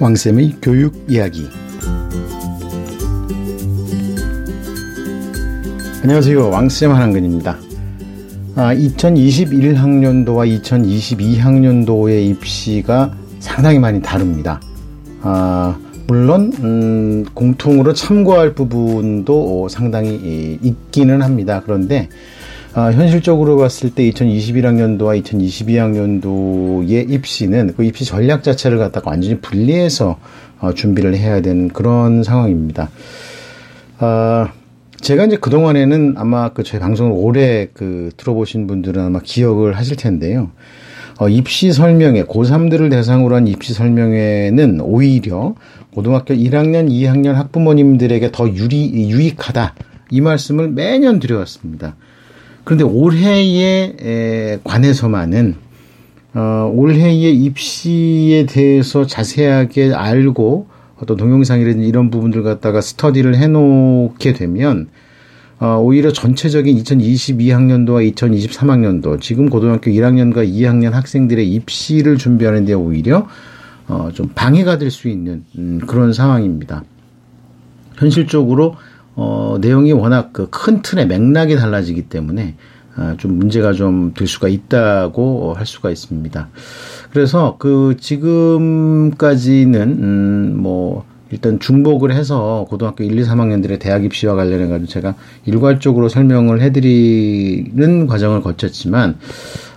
왕쌤의 교육 이야기. 안녕하세요. 왕쌤 한한근입니다. 아, 2021학년도와 2022학년도의 입시가 상당히 많이 다릅니다. 아, 물론 음, 공통으로 참고할 부분도 상당히 있기는 합니다. 그런데 아, 현실적으로 봤을 때 2021학년도와 2022학년도의 입시는 그 입시 전략 자체를 갖다가 완전히 분리해서 어, 준비를 해야 되는 그런 상황입니다. 아, 제가 이제 그동안에는 아마 그 저희 방송을 오래 그 들어보신 분들은 아마 기억을 하실 텐데요. 어, 입시 설명회, 고3들을 대상으로 한 입시 설명회는 오히려 고등학교 1학년, 2학년 학부모님들에게 더 유리, 유익하다. 이 말씀을 매년 드려왔습니다. 그런데 올해에 관해서만은 어, 올해의 입시에 대해서 자세하게 알고 어떤 동영상이라든지 이런 부분들 갖다가 스터디를 해놓게 되면 어, 오히려 전체적인 2022학년도와 2023학년도 지금 고등학교 1학년과 2학년 학생들의 입시를 준비하는데 오히려 어, 좀 방해가 될 수 있는 음, 그런 상황입니다. 현실적으로 어, 내용이 워낙 그 큰 틀의 맥락이 달라지기 때문에 아, 좀 문제가 좀 될 수가 있다고 할 수가 있습니다. 그래서 그 지금까지는 음 뭐 일단 중복을 해서 고등학교 1, 2, 3학년들의 대학 입시와 관련해 가지고 제가 일괄적으로 설명을 해드리는 과정을 거쳤지만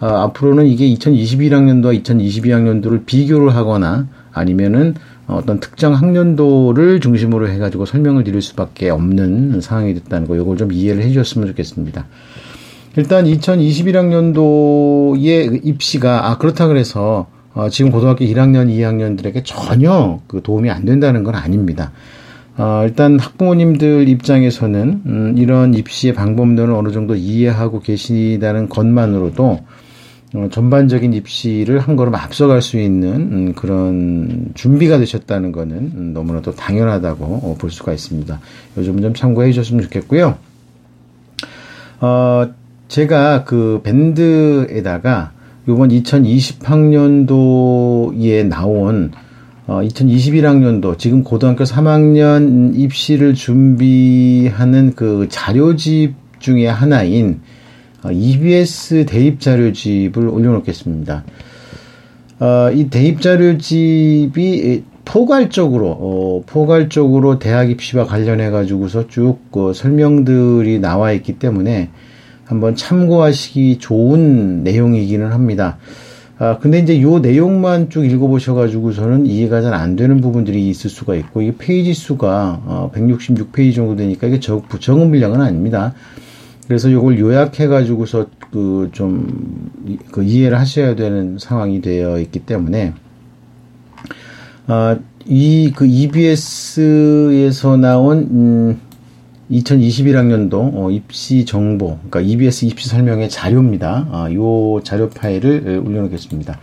어, 앞으로는 이게 2021학년도와 2022학년도를 비교를 하거나 아니면은 어떤 특정 학년도를 중심으로 해가지고 설명을 드릴 수밖에 없는 상황이 됐다는 거, 이걸 좀 이해를 해주셨으면 좋겠습니다. 일단 2021학년도의 입시가 아 그렇다 그래서 어, 지금 고등학교 1학년, 2학년들에게 전혀 그 도움이 안 된다는 건 아닙니다. 어, 일단 학부모님들 입장에서는 음, 이런 입시의 방법론을 어느 정도 이해하고 계시다는 것만으로도 어, 전반적인 입시를 한 걸음 앞서갈 수 있는 음, 그런 준비가 되셨다는 것은 음, 너무나도 당연하다고 어, 볼 수가 있습니다. 요즘 좀 참고해 주셨으면 좋겠고요. 어, 제가 그 밴드에다가 요번 2020학년도에 나온 어, 2021학년도 지금 고등학교 3학년 입시를 준비하는 그 자료집 중에 하나인 어, EBS 대입 자료집을 올려놓겠습니다. 어, 이 대입 자료집이 포괄적으로 어, 포괄적으로 대학 입시와 관련해 가지고서 쭉그 설명들이 나와 있기 때문에 한번 참고하시기 좋은 내용이기는 합니다. 아, 근데 이제 요 내용만 쭉 읽어보셔가지고서는 이해가 잘 안 되는 부분들이 있을 수가 있고, 이게 페이지 수가, 어, 166페이지 정도 되니까 이게 적, 적은 분량은 아닙니다. 그래서 이걸 요약해 가지고서 그좀그 이해를 하셔야 되는 상황이 되어 있기 때문에 아, 이 그 EBS에서 나온 음, 2021학년도 어, 입시 정보, 그러니까 EBS 입시 설명의 자료입니다. 아, 요 자료 파일을 올려놓겠습니다.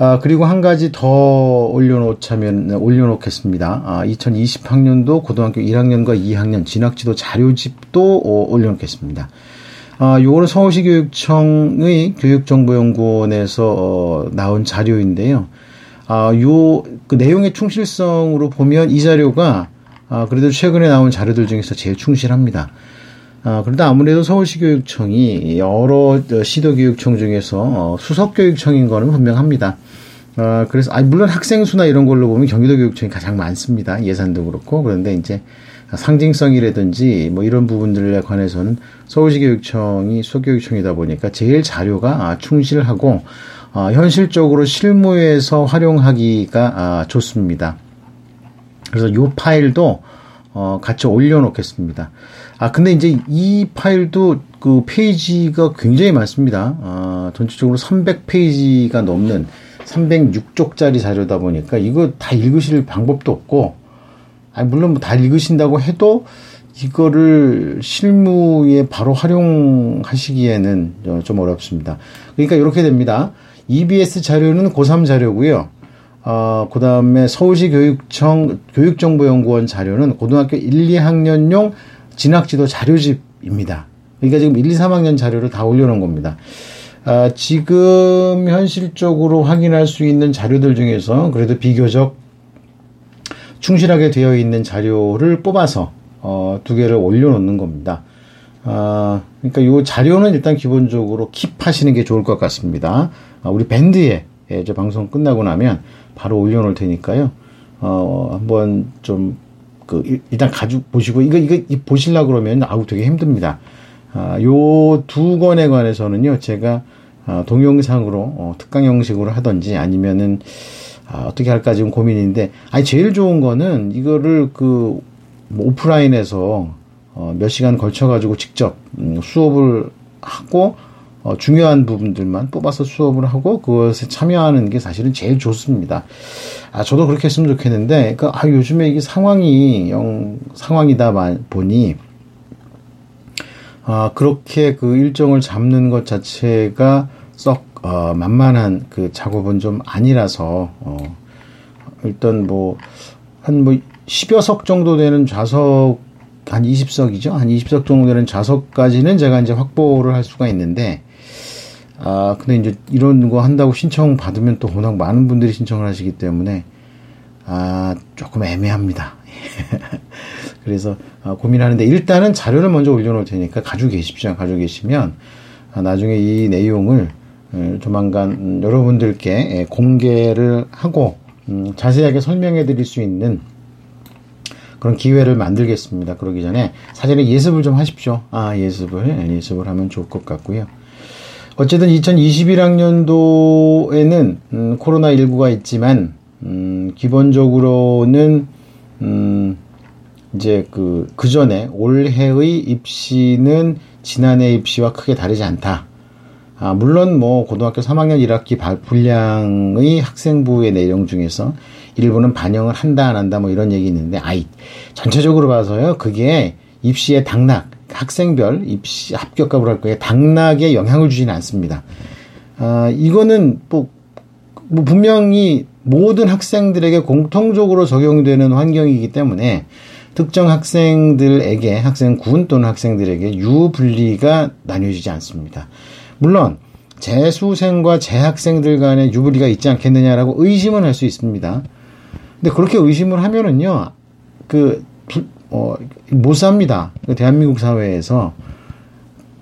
아, 그리고 한 가지 더 올려놓자면, 올려놓겠습니다. 아, 2020학년도 고등학교 1학년과 2학년 진학지도 자료집도 어, 올려놓겠습니다. 아, 요거는 서울시 교육청의 교육정보연구원에서 어, 나온 자료인데요. 아, 요, 그 내용의 충실성으로 보면 이 자료가 아, 그래도 최근에 나온 자료들 중에서 제일 충실합니다. 아, 그런데 아무래도 서울시 교육청이 여러 시도 교육청 중에서 어, 수석 교육청인 거는 분명합니다. 어, 그래서, 아, 물론 학생 수나 이런 걸로 보면 경기도 교육청이 가장 많습니다. 예산도 그렇고. 그런데 이제 상징성이라든지 뭐 이런 부분들에 관해서는 서울시 교육청이 소교육청이다 보니까 제일 자료가 아, 충실하고 어, 현실적으로 실무에서 활용하기가 아, 좋습니다. 그래서 요 파일도 어, 같이 올려놓겠습니다. 아, 근데 이제 이 파일도 그 페이지가 굉장히 많습니다. 아, 전체적으로 300페이지가 넘는 306쪽짜리 자료다 보니까 이거 다 읽으실 방법도 없고, 아, 물론 뭐 다 읽으신다고 해도 이거를 실무에 바로 활용하시기에는 좀 어렵습니다. 그러니까 이렇게 됩니다. EBS 자료는 고3 자료고요. 어, 그 다음에 서울시 교육청 교육정보연구원 자료는 고등학교 1, 2학년용 진학지도 자료집입니다. 그러니까 지금 1, 2, 3학년 자료를 다 올려놓은 겁니다. 아, 지금 현실적으로 확인할 수 있는 자료들 중에서 그래도 비교적 충실하게 되어 있는 자료를 뽑아서 어, 두 개를 올려놓는 겁니다. 아, 그러니까 이 자료는 일단 기본적으로 킵하시는 게 좋을 것 같습니다. 아, 우리 밴드에 예, 저 방송 끝나고 나면 바로 올려놓을 테니까요. 어, 한번 좀, 그, 일단 가지고 보시고, 이거, 이거, 이 보실라 그러면, 아우, 되게 힘듭니다. 아, 요 두 권에 관해서는요, 제가, 아, 동영상으로, 어, 특강 형식으로 하던지 아니면은, 아, 어떻게 할까 지금 고민인데, 아니, 제일 좋은 거는 이거를 그, 뭐 오프라인에서, 어, 몇 시간 걸쳐 가지고 직접, 음, 수업을 하고, 어, 중요한 부분들만 뽑아서 수업을 하고 그것에 참여하는 게 사실은 제일 좋습니다. 아, 저도 그렇게 했으면 좋겠는데, 그, 아, 요즘에 이게 상황이 영, 상황이다 보니, 아, 그렇게 그 일정을 잡는 것 자체가 썩, 어, 만만한 그 작업은 좀 아니라서, 어, 일단 뭐, 한 뭐, 10여 석 정도 되는 좌석, 한 20석이죠? 한 20석 정도 되는 좌석까지는 제가 이제 확보를 할 수가 있는데, 아, 근데 이제 이런 거 한다고 신청 받으면 또 워낙 많은 분들이 신청을 하시기 때문에, 아, 조금 애매합니다. 그래서 아, 고민하는데 일단은 자료를 먼저 올려놓을 테니까 가지고 계십시오. 가지고 계시면 아, 나중에 이 내용을 음, 조만간 음, 여러분들께 예, 공개를 하고 음, 자세하게 설명해 드릴 수 있는 그런 기회를 만들겠습니다. 그러기 전에 사전에 예습을 좀 하십시오. 아, 예습을, 예, 예습을 하면 좋을 것 같고요. 어쨌든 2021학년도에는 음, 코로나19가 있지만 음, 기본적으로는 음, 이제 그, 그 전에 올해의 입시는 지난해 입시와 크게 다르지 않다. 아, 물론 뭐 고등학교 3학년 1학기 분량의 학생부의 내용 중에서 일부는 반영을 한다 안 한다 뭐 이런 얘기 있는데 아이 전체적으로 봐서요 그게 입시의 당락 학생별 입시 합격값을 할 거에 당락에 영향을 주지는 않습니다. 아, 이거는 뭐, 뭐 분명히 모든 학생들에게 공통적으로 적용되는 환경이기 때문에 특정 학생들에게 학생군 또는 학생들에게 유분리가 나뉘어지지 않습니다. 물론 재수생과 재학생들 간의 유분리가 있지 않겠느냐라고 의심은 할 수 있습니다. 근데 그렇게 의심을 하면은요, 그 어, 못 삽니다. 그 대한민국 사회에서.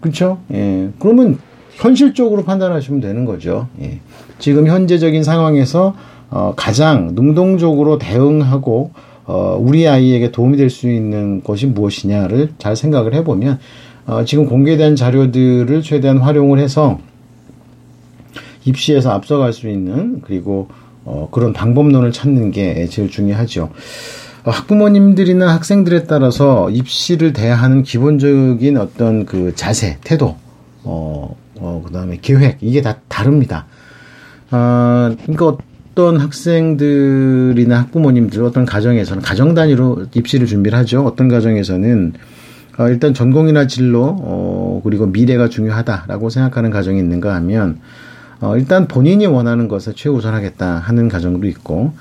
그렇죠? 예. 그러면 현실적으로 판단하시면 되는 거죠. 예. 지금 현재적인 상황에서 어, 가장 능동적으로 대응하고 어, 우리 아이에게 도움이 될 수 있는 것이 무엇이냐를 잘 생각을 해보면 어, 지금 공개된 자료들을 최대한 활용을 해서 입시에서 앞서갈 수 있는 그리고 어, 그런 방법론을 찾는 게 제일 중요하죠. 학부모님들이나 학생들에 따라서 입시를 대하는 기본적인 어떤 그 자세, 태도, 어, 어, 그 다음에 계획, 이게 다 다릅니다. 아, 그러니까 어떤 학생들이나 학부모님들, 어떤 가정에서는, 가정 단위로 입시를 준비를 하죠. 어떤 가정에서는, 어, 일단 전공이나 진로, 어, 그리고 미래가 중요하다라고 생각하는 가정이 있는가 하면, 어, 일단 본인이 원하는 것을 최우선 하겠다 하는 가정도 있고,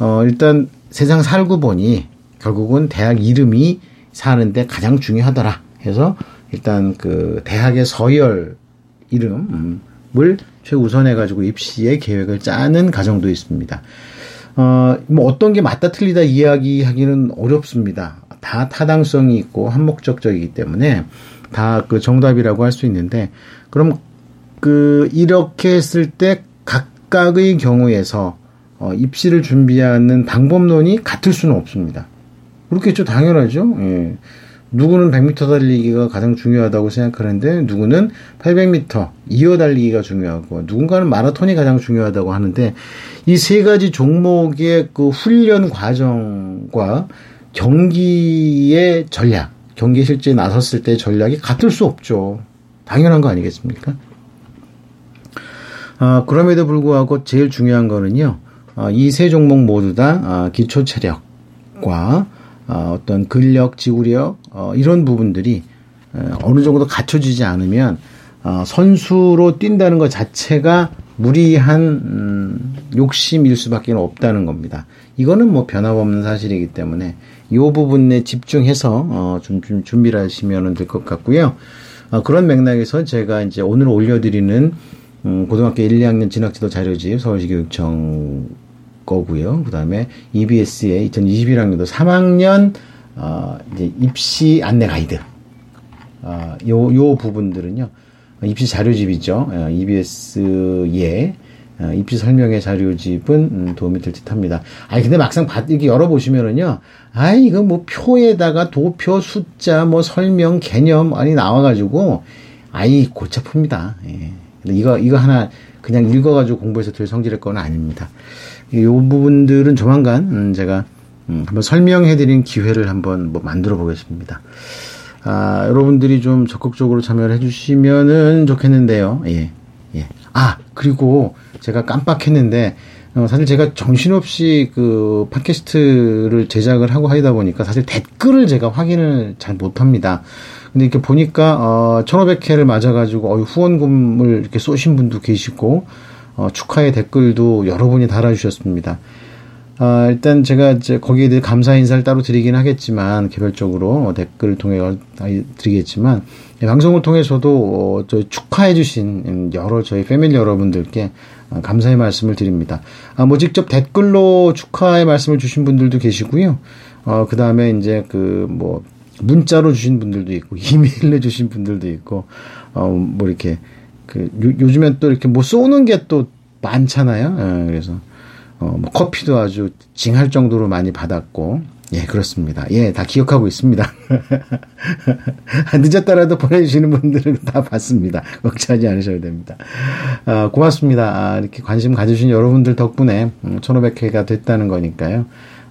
어, 일단 세상 살고 보니 결국은 대학 이름이 사는데 가장 중요하더라 해서 일단 그 대학의 서열 이름을 최우선해 가지고 입시의 계획을 짜는 가정도 있습니다. 어, 뭐 어떤 게 맞다 틀리다 이야기하기는 어렵습니다. 다 타당성이 있고 한목적적이기 때문에 다 그 정답이라고 할 수 있는데 그럼 그 이렇게 했을 때 각각의 경우에서 어, 입시를 준비하는 방법론이 같을 수는 없습니다. 그렇겠죠. 당연하죠. 예. 누구는 100m 달리기가 가장 중요하다고 생각하는데 누구는 800m 이어 달리기가 중요하고 누군가는 마라톤이 가장 중요하다고 하는데 이 세 가지 종목의 그 훈련 과정과 경기의 전략, 경기 실제 나섰을 때 전략이 같을 수 없죠. 당연한 거 아니겠습니까? 아, 그럼에도 불구하고 제일 중요한 거는요. 어, 이세 종목 모두 다 어, 기초 체력과 어, 어떤 근력, 지구력 이런 부분들이 어느 정도 갖춰지지 않으면 선수로 뛴다는 것 자체가 무리한 음, 욕심일 수밖에 없다는 겁니다. 이거는 뭐 변함없는 사실이기 때문에 이 부분에 집중해서 좀, 좀 준비를 하시면 될 것 같고요. 그런 맥락에서 제가 이제 오늘 올려드리는 음, 고등학교 1, 2학년 진학지도 자료집 서울시 교육청 거고요. 그 다음에 EBS의 2021학년도 3학년 어, 이제 입시 안내 가이드. 어, 요, 요 부분들은요. 입시 자료집이죠. 어, EBS의 어, 입시 설명의 자료집은 음, 도움이 될 듯 합니다. 아니, 근데 막상 받, 이렇게 열어보시면은요. 아, 이거 뭐 표에다가 도표, 숫자, 뭐 설명, 개념, 아니, 나와가지고, 아이, 골치 아픕니다. 예. 근데 이거, 이거 하나 그냥 읽어가지고 공부해서 될 성질의 건 아닙니다. 이 부분들은 조만간, 음, 제가, 음, 한번 설명해드린 기회를 한번 뭐 만들어 보겠습니다. 아, 여러분들이 좀 적극적으로 참여를 해주시면은 좋겠는데요. 예, 예. 아, 그리고 제가 깜빡했는데, 어, 사실 제가 정신없이 그 팟캐스트를 제작을 하고 하다 보니까 사실 댓글을 제가 확인을 잘 못합니다. 근데 이렇게 보니까, 어, 1500회를 맞아가지고, 어, 후원금을 이렇게 쏘신 분도 계시고, 어, 축하의 댓글도 여러분이 달아주셨습니다. 아, 일단 제가 이제 거기에 대해 감사 인사를 따로 드리긴 하겠지만 개별적으로 댓글을 통해 드리겠지만 예, 방송을 통해서도 어, 저 축하해주신 여러 저희 패밀리 여러분들께 감사의 말씀을 드립니다. 아, 뭐 직접 댓글로 축하의 말씀을 주신 분들도 계시고요. 어, 그 다음에 이제 그 뭐 문자로 주신 분들도 있고 이메일로 주신 분들도 있고 어, 뭐 이렇게 그 요, 요즘엔 또 이렇게 뭐 쏘는 게 또 많잖아요. 예, 그래서 어, 뭐 커피도 아주 징할 정도로 많이 받았고, 예, 그렇습니다. 예, 다 기억하고 있습니다. 늦었더라도 보내주시는 분들은 다 봤습니다. 걱정하지 않으셔도 됩니다. 아, 고맙습니다. 아, 이렇게 관심 가져주신 여러분들 덕분에 1500회가 음, 됐다는 거니까요.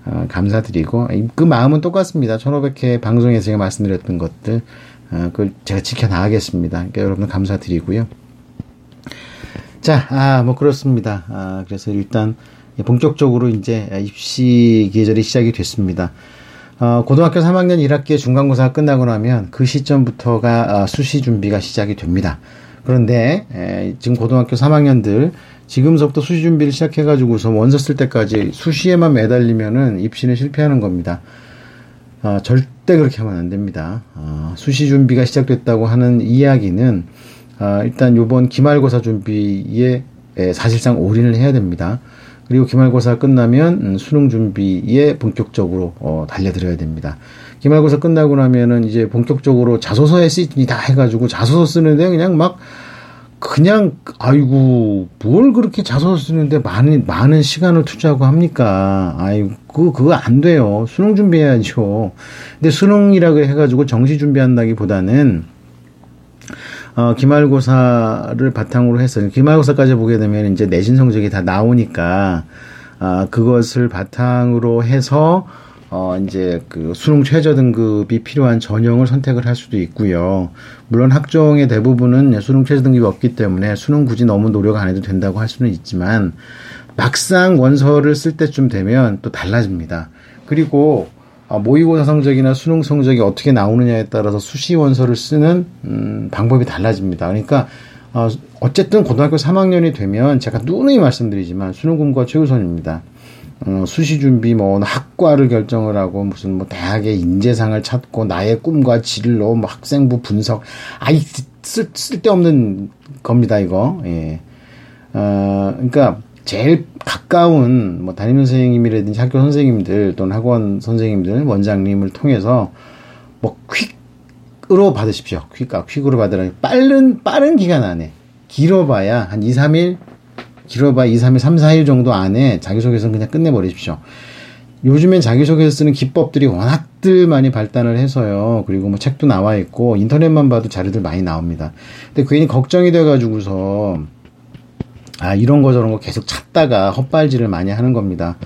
아, 감사드리고, 그 마음은 똑같습니다. 1500회 방송에서 제가 말씀드렸던 것들, 아, 그걸 제가 지켜나가겠습니다. 그러니까 여러분 감사드리고요. 자, 아, 뭐 그렇습니다. 아, 그래서 일단, 예, 본격적으로 이제 입시 계절이 시작이 됐습니다. 어, 고등학교 3학년 1학기의 중간고사가 끝나고 나면 그 시점부터가 어, 수시 준비가 시작이 됩니다. 그런데 에, 지금 고등학교 3학년들 지금서부터 수시 준비를 시작해가지고서 원서 쓸 때까지 수시에만 매달리면은 입시는 실패하는 겁니다. 어, 절대 그렇게 하면 안 됩니다. 어, 수시 준비가 시작됐다고 하는 이야기는 어, 일단 요번 기말고사 준비에 에, 사실상 올인을 해야 됩니다. 그리고 기말고사 끝나면 음, 수능 준비에 본격적으로 어, 달려들어야 됩니다. 기말고사 끝나고 나면은 이제 본격적으로 자소서에 쓰니 다 해가지고 자소서 쓰는데 그냥 막 그냥 아이고 뭘 그렇게 자소서 쓰는데 많은 많은 시간을 투자하고 합니까? 아이고 그 그거 안 돼요. 수능 준비해야죠. 근데 수능이라고 해가지고 정시 준비한다기보다는 어, 기말고사를 바탕으로 해서 기말고사까지 보게 되면 이제 내신 성적이 다 나오니까 아, 그것을 바탕으로 해서 어, 이제 그 수능 최저 등급이 필요한 전형을 선택을 할 수도 있고요. 물론 학종의 대부분은 수능 최저 등급이 없기 때문에 수능 굳이 너무 노력 안 해도 된다고 할 수는 있지만 막상 원서를 쓸 때쯤 되면 또 달라집니다. 그리고 아, 모의고사 성적이나 수능 성적이 어떻게 나오느냐에 따라서 수시 원서를 쓰는 음, 방법이 달라집니다. 그러니까 어, 어쨌든 고등학교 3학년이 되면 제가 누누이 말씀드리지만 수능 공부가 최우선입니다. 어, 수시 준비 뭐 학과를 결정을 하고 무슨 뭐 대학의 인재상을 찾고 나의 꿈과 진로 뭐 학생부 분석 아이 쓸, 쓸데없는 겁니다 이거 예. 어, 그러니까 제일 가까운 뭐 담임 선생님이라든지 학교 선생님들 또는 학원 선생님들 원장님을 통해서 뭐 퀵으로 받으십시오. 퀵 아 퀵으로 받으라. 빠른 빠른 기간 안에 길어봐야 한 2, 3일 길어봐야 2, 3일, 3, 4일 정도 안에 자기소개서는 그냥 끝내버리십시오. 요즘엔 자기소개서 쓰는 기법들이 워낙들 많이 발달을 해서요. 그리고 뭐 책도 나와 있고 인터넷만 봐도 자료들 많이 나옵니다. 근데 괜히 걱정이 돼가지고서 아, 이런 거 저런 거 계속 찾다가 헛발질을 많이 하는 겁니다.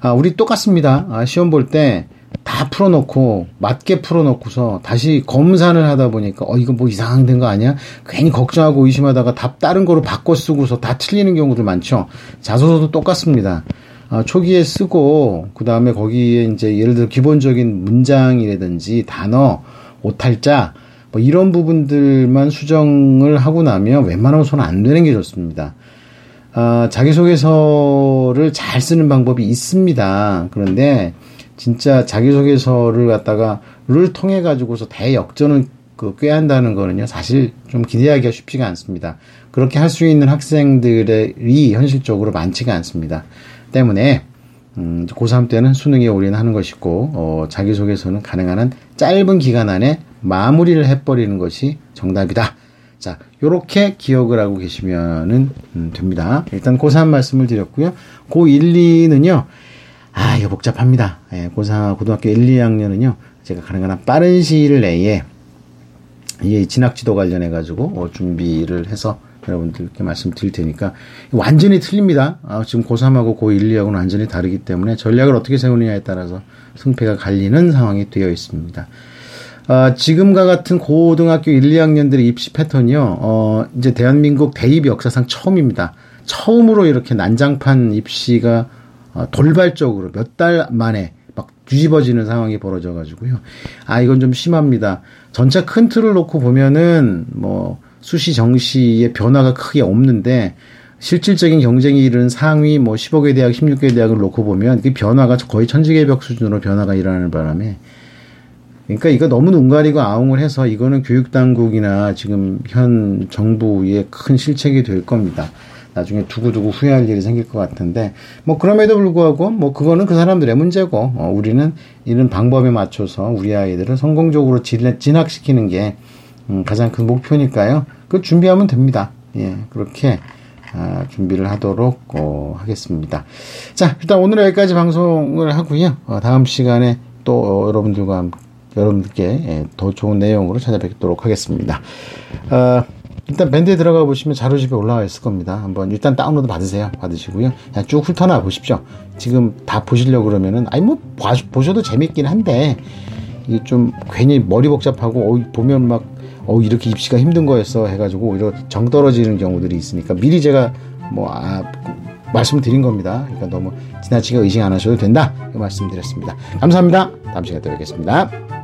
아, 우리 똑같습니다. 아, 시험 볼 때 다 풀어놓고, 맞게 풀어놓고서 다시 검사를 하다 보니까, 어, 이거 뭐 이상한 된 거 아니야? 괜히 걱정하고 의심하다가 답 다른 거로 바꿔 쓰고서 다 틀리는 경우도 많죠. 자소서도 똑같습니다. 아, 초기에 쓰고, 그 다음에 거기에 이제 예를 들어 기본적인 문장이라든지 단어, 오탈자, 뭐 이런 부분들만 수정을 하고 나면 웬만하면 손 안 되는 게 좋습니다. 어, 자기소개서를 잘 쓰는 방법이 있습니다. 그런데 진짜 자기소개서를 갖다가 를 통해 가지고서 대역전을 그 꾀한다는 거는요 사실 좀 기대하기가 쉽지가 않습니다. 그렇게 할 수 있는 학생들이 현실적으로 많지가 않습니다. 때문에 음, 고3 때는 수능에 올인하는 것이고 어, 자기소개서는 가능한 한 짧은 기간 안에 마무리를 해버리는 것이 정답이다. 자, 요렇게 기억을 하고 계시면은 음, 됩니다. 일단 고3 말씀을 드렸고요. 고1, 2는요. 아, 이거 복잡합니다. 예, 고3 고등학교 1, 2학년은요. 제가 가능한 한 빠른 시일 내에 이 진학 지도 관련해 가지고 어, 준비를 해서 여러분들께 말씀드릴 테니까 완전히 틀립니다. 아, 지금 고3하고 고1, 2하고는 완전히 다르기 때문에 전략을 어떻게 세우느냐에 따라서 승패가 갈리는 상황이 되어 있습니다. 아, 지금과 같은 고등학교 1, 2학년들의 입시 패턴이요. 어, 이제 대한민국 대입 역사상 처음입니다. 처음으로 이렇게 난장판 입시가 어, 돌발적으로 몇 달 만에 막 뒤집어지는 상황이 벌어져 가지고요. 아, 이건 좀 심합니다. 전체 큰 틀을 놓고 보면은 뭐 수시 정시의 변화가 크게 없는데 실질적인 경쟁이 이르는 상위 뭐 15개 대학, 16개 대학을 놓고 보면 그 변화가 거의 천지개벽 수준으로 변화가 일어나는 바람에 그러니까 이거 너무 눈 가리고 아웅을 해서 이거는 교육당국이나 지금 현 정부의 큰 실책이 될 겁니다. 나중에 두고두고 후회할 일이 생길 것 같은데 뭐 그럼에도 불구하고 뭐 그거는 그 사람들의 문제고 어, 우리는 이런 방법에 맞춰서 우리 아이들을 성공적으로 진학시키는 게 음, 가장 큰 목표니까요. 그 준비하면 됩니다. 예, 그렇게 아, 준비를 하도록 어, 하겠습니다. 자, 일단 오늘 여기까지 방송을 하고요. 어, 다음 시간에 또 어, 여러분들과 여러분들께 예, 더 좋은 내용으로 찾아뵙도록 하겠습니다. 어, 일단 밴드에 들어가 보시면 자료집에 올라와 있을 겁니다. 한번 일단 다운로드 받으세요. 받으시고요. 그냥 쭉 훑어놔 보십시오. 지금 다 보시려고 그러면은 아니 뭐 보셔도 재밌긴 한데 이게 좀 괜히 머리 복잡하고 어, 보면 막 어, 이렇게 입시가 힘든 거였어 해가지고 오히려 정 떨어지는 경우들이 있으니까 미리 제가 뭐, 아, 말씀을 드린 겁니다. 그러니까 너무 지나치게 의심 안 하셔도 된다. 이 말씀드렸습니다. 감사합니다. 다음 시간에 또 뵙겠습니다.